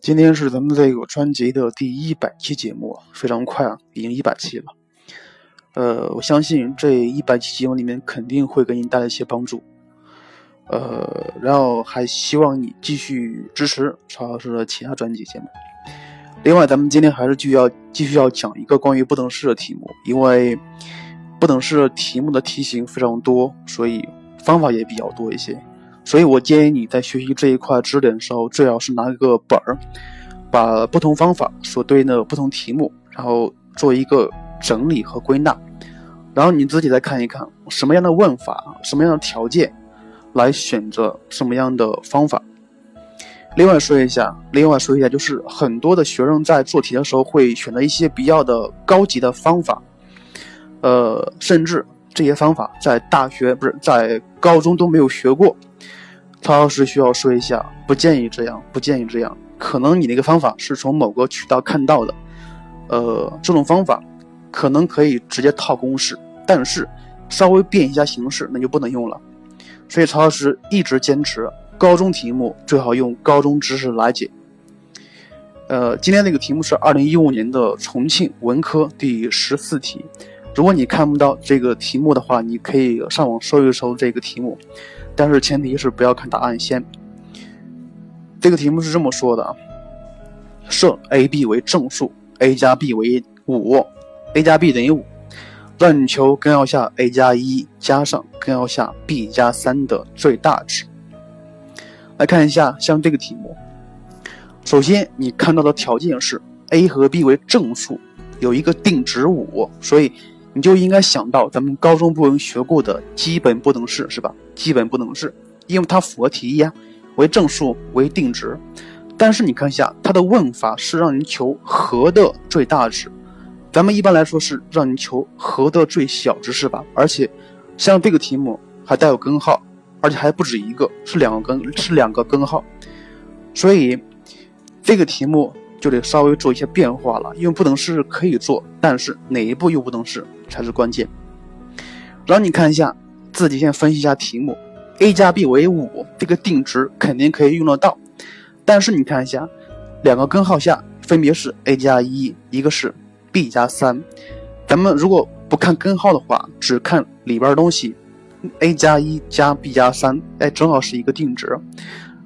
今天是咱们这个专辑的第一百期节目，非常快啊，已经一百期了。呃，我相信这一百期节目里面肯定会给你带来一些帮助。呃，然后还希望你继续支持曹老师的其他专辑节目。另外，咱们今天还是继续要继续要讲一个关于不等式的题目，因为不等式题目的题型非常多，所以方法也比较多一些。所以我建议你在学习这一块知识点的时候，最好是拿一个本儿，把不同方法所对应的不同题目，然后做一个整理和归纳，然后你自己再看一看什么样的问法、什么样的条件，来选择什么样的方法。另外说一下，另外说一下，就是很多的学生在做题的时候会选择一些比较的高级的方法，呃，甚至这些方法在大学不是在高中都没有学过。曹老师需要说一下，不建议这样，不建议这样。可能你那个方法是从某个渠道看到的，呃，这种方法可能可以直接套公式，但是稍微变一下形式，那就不能用了。所以曹老师一直坚持，高中题目最好用高中知识来解。呃，今天这个题目是二零一五年的重庆文科第十四题。如果你看不到这个题目的话，你可以上网搜一搜这个题目。但是前提是不要看答案先。这个题目是这么说的啊：设 a、b 为正数，a 加 b 为五，a 加 b 等于五，让你求根号下 a 加一加上根号下 b 加三的最大值。来看一下，像这个题目，首先你看到的条件是 a 和 b 为正数，有一个定值五，所以。你就应该想到咱们高中部分学过的基本不等式是吧？基本不等式，因为它符合题意啊，为正数为定值。但是你看一下它的问法是让你求和的最大值，咱们一般来说是让你求和的最小值是吧？而且像这个题目还带有根号，而且还不止一个，是两个根是两个根号，所以这个题目就得稍微做一些变化了。因为不等式可以做，但是哪一步又不等式？才是关键。然后你看一下，自己先分析一下题目，a 加 b 为五，这个定值肯定可以用得到。但是你看一下，两个根号下分别是 a 加一，一个是 b 加三。咱们如果不看根号的话，只看里边的东西，a 加一加 b 加三，哎，正好是一个定值。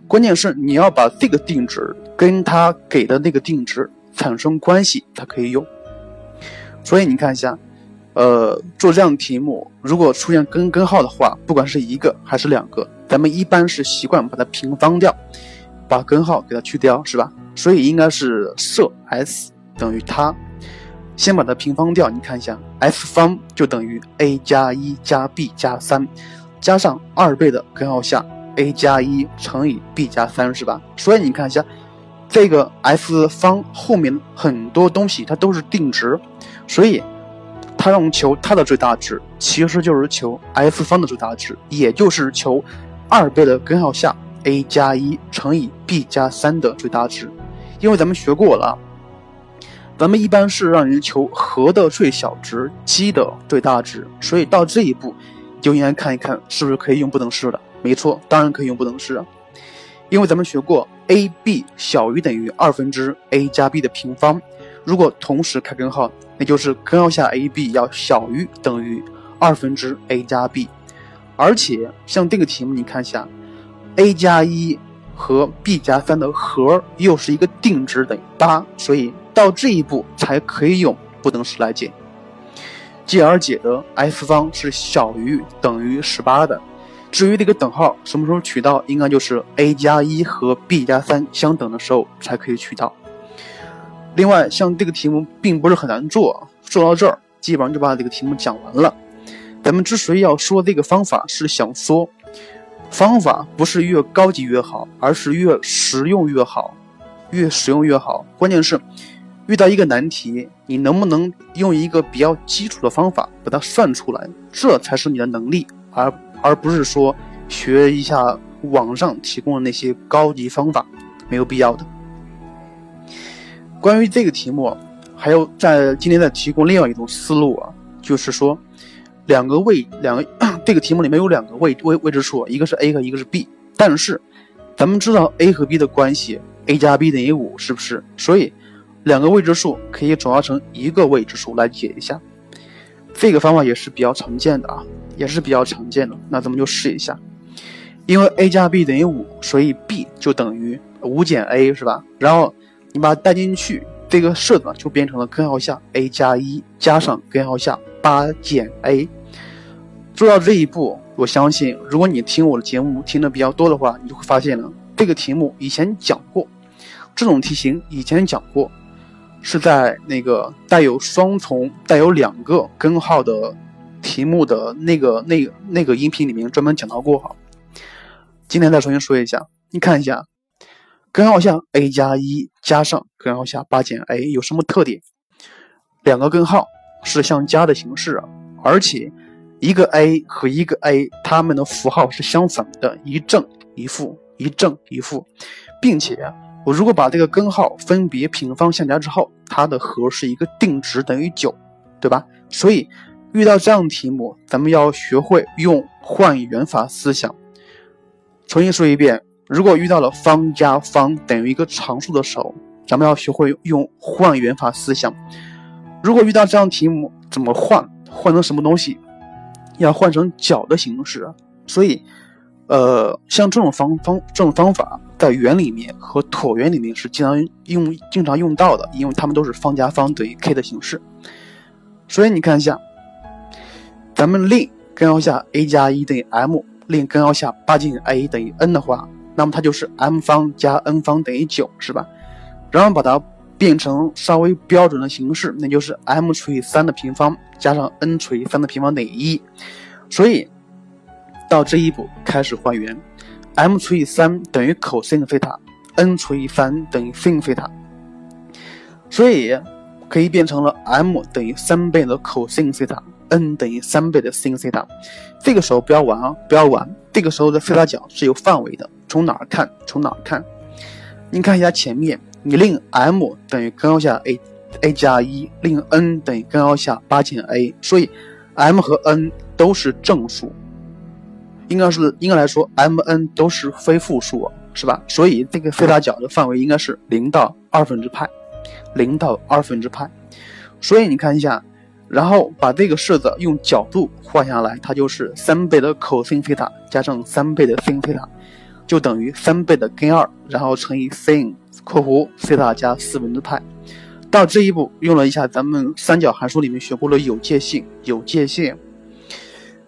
关键是你要把这个定值跟它给的那个定值产生关系，才可以用。所以你看一下。呃，做这样题目，如果出现根根号的话，不管是一个还是两个，咱们一般是习惯把它平方掉，把根号给它去掉，是吧？所以应该是设 s 等于它，先把它平方掉。你看一下，s 方就等于 a 加一加 b 加三，加上二倍的根号下 a 加一乘以 b 加三，是吧？所以你看一下，这个 f 方后面很多东西它都是定值，所以。它让我们求它的最大值，其实就是求 f 方的最大值，也就是求二倍的根号下 a 加一乘以 b 加三的最大值。因为咱们学过了，咱们一般是让人求和的最小值，积的最大值，所以到这一步就应该看一看是不是可以用不等式了。没错，当然可以用不等式，因为咱们学过 a b 小于等于二分之 a 加 b 的平方。如果同时开根号，那就是根号下 a b 要小于等于二分之 a 加 b，而且像这个题目，你看一下，a 加一和 b 加三的和又是一个定值等于八，所以到这一步才可以用不等式来解，继而解得 f 方是小于等于十八的。至于这个等号什么时候取到，应该就是 a 加一和 b 加三相等的时候才可以取到。另外，像这个题目并不是很难做，做到这儿基本上就把这个题目讲完了。咱们之所以要说这个方法，是想说，方法不是越高级越好，而是越实用越好，越实用越好。关键是遇到一个难题，你能不能用一个比较基础的方法把它算出来，这才是你的能力，而而不是说学一下网上提供的那些高级方法，没有必要的。关于这个题目，还有在今天再提供另外一种思路啊，就是说，两个位两个 这个题目里面有两个位位未知数，一个是 a 和一个是 b，但是咱们知道 a 和 b 的关系 a 加 b 等于五，是不是？所以两个未知数可以转化成一个未知数来解一下。这个方法也是比较常见的啊，也是比较常见的。那咱们就试一下，因为 a 加 b 等于五，所以 b 就等于五减 a，是吧？然后你把它带进去，这个式子就变成了根号下 a 加一加上根号下八减 a。做到这一步，我相信如果你听我的节目听的比较多的话，你就会发现了这个题目以前讲过，这种题型以前讲过。是在那个带有双重、带有两个根号的题目的那个、那、那个音频里面专门讲到过哈。今天再重新说一下，你看一下，根号下 a 加一加上根号下八减 a 有什么特点？两个根号是相加的形式，而且一个 a 和一个 a 它们的符号是相反的，一正一负，一正一负，并且。我如果把这个根号分别平方相加之后，它的和是一个定值等于九，对吧？所以遇到这样题目，咱们要学会用换元法思想。重新说一遍，如果遇到了方加方等于一个常数的时候，咱们要学会用换元法思想。如果遇到这样题目，怎么换？换成什么东西？要换成角的形式。所以。呃，像这种方方这种方法，在圆里面和椭圆里面是经常用经常用到的，因为它们都是方加方等于 k 的形式。所以你看一下，咱们令根号下 a 加一等于 m，令根号下八减 a 等于 n 的话，那么它就是 m 方加 n 方等于九，是吧？然后把它变成稍微标准的形式，那就是 m 除以三的平方加上 n 除以三的平方等于一，所以。到这一步开始还原，m 除以三等于 cos 西塔，n 除以三等于 sin 西塔，所以可以变成了 m 等于三倍的 cos 西塔，n 等于三倍的 sin 西塔。这个时候不要玩啊，不要玩。这个时候的西塔角是有范围的，从哪儿看？从哪儿看？你看一下前面，你令 m 等于根号下 a，a 加一，令 n 等于根号下八减 a，所以 m 和 n 都是正数。应该是应该来说，m n 都是非负数，是吧？所以这个西塔角的范围应该是零到二分之派，零到二分之派。所以你看一下，然后把这个式子用角度换下来，它就是三倍的 cos 西塔加上三倍的 sin 西塔，就等于三倍的根二，然后乘以 sin 括弧西塔加四分之派。到这一步，用了一下咱们三角函数里面学过的有界性，有界性，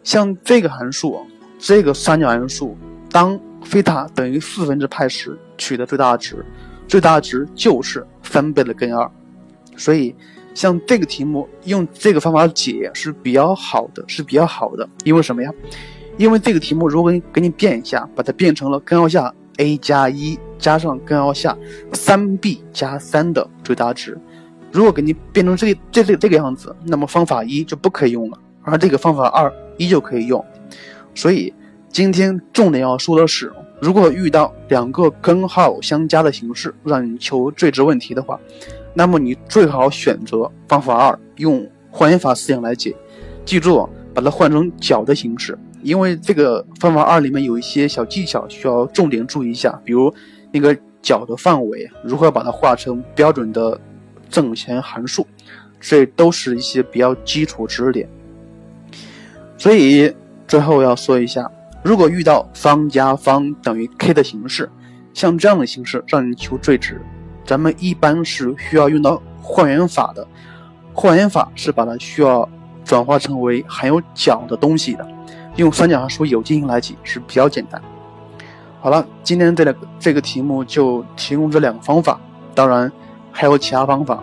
像这个函数。这个三角函数，当西塔等于四分之派时，取的最大值，最大值就是三倍的根二。所以，像这个题目用这个方法解是比较好的，是比较好的。因为什么呀？因为这个题目如果给你变一下，把它变成了根号下 a 加一加上根号下三 b 加三的最大值，如果给你变成这这这这个样子，那么方法一就不可以用了，而这个方法二依旧可以用。所以，今天重点要说的是，如果遇到两个根号相加的形式，让你求最值问题的话，那么你最好选择方法二，用还原法思想来解。记住，把它换成角的形式，因为这个方法二里面有一些小技巧需要重点注意一下，比如那个角的范围如何把它画成标准的正弦函数，这都是一些比较基础知识点。所以。最后要说一下，如果遇到方加方等于 k 的形式，像这样的形式让你求最值，咱们一般是需要用到换元法的。换元法是把它需要转化成为含有角的东西的，用三角函数有进行来解是比较简单。好了，今天这两个这个题目就提供这两个方法，当然还有其他方法，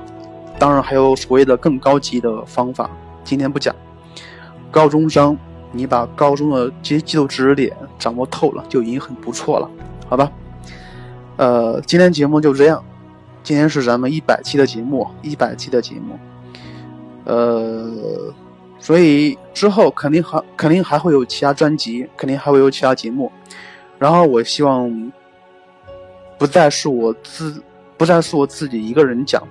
当然还有所谓的更高级的方法，今天不讲。高中生。你把高中的这些基础知识点掌握透了，就已经很不错了，好吧？呃，今天节目就这样，今天是咱们一百期的节目，一百期的节目，呃，所以之后肯定还肯定还会有其他专辑，肯定还会有其他节目，然后我希望不再是我自不再是我自己一个人讲，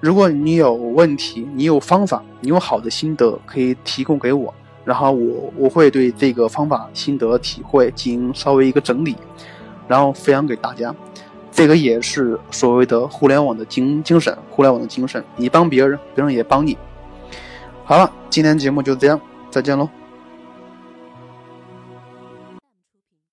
如果你有问题，你有方法，你有好的心得，可以提供给我。然后我我会对这个方法心得体会进行稍微一个整理，然后分享给大家。这个也是所谓的互联网的精精神，互联网的精神，你帮别人，别人也帮你。好了，今天节目就这样，再见喽。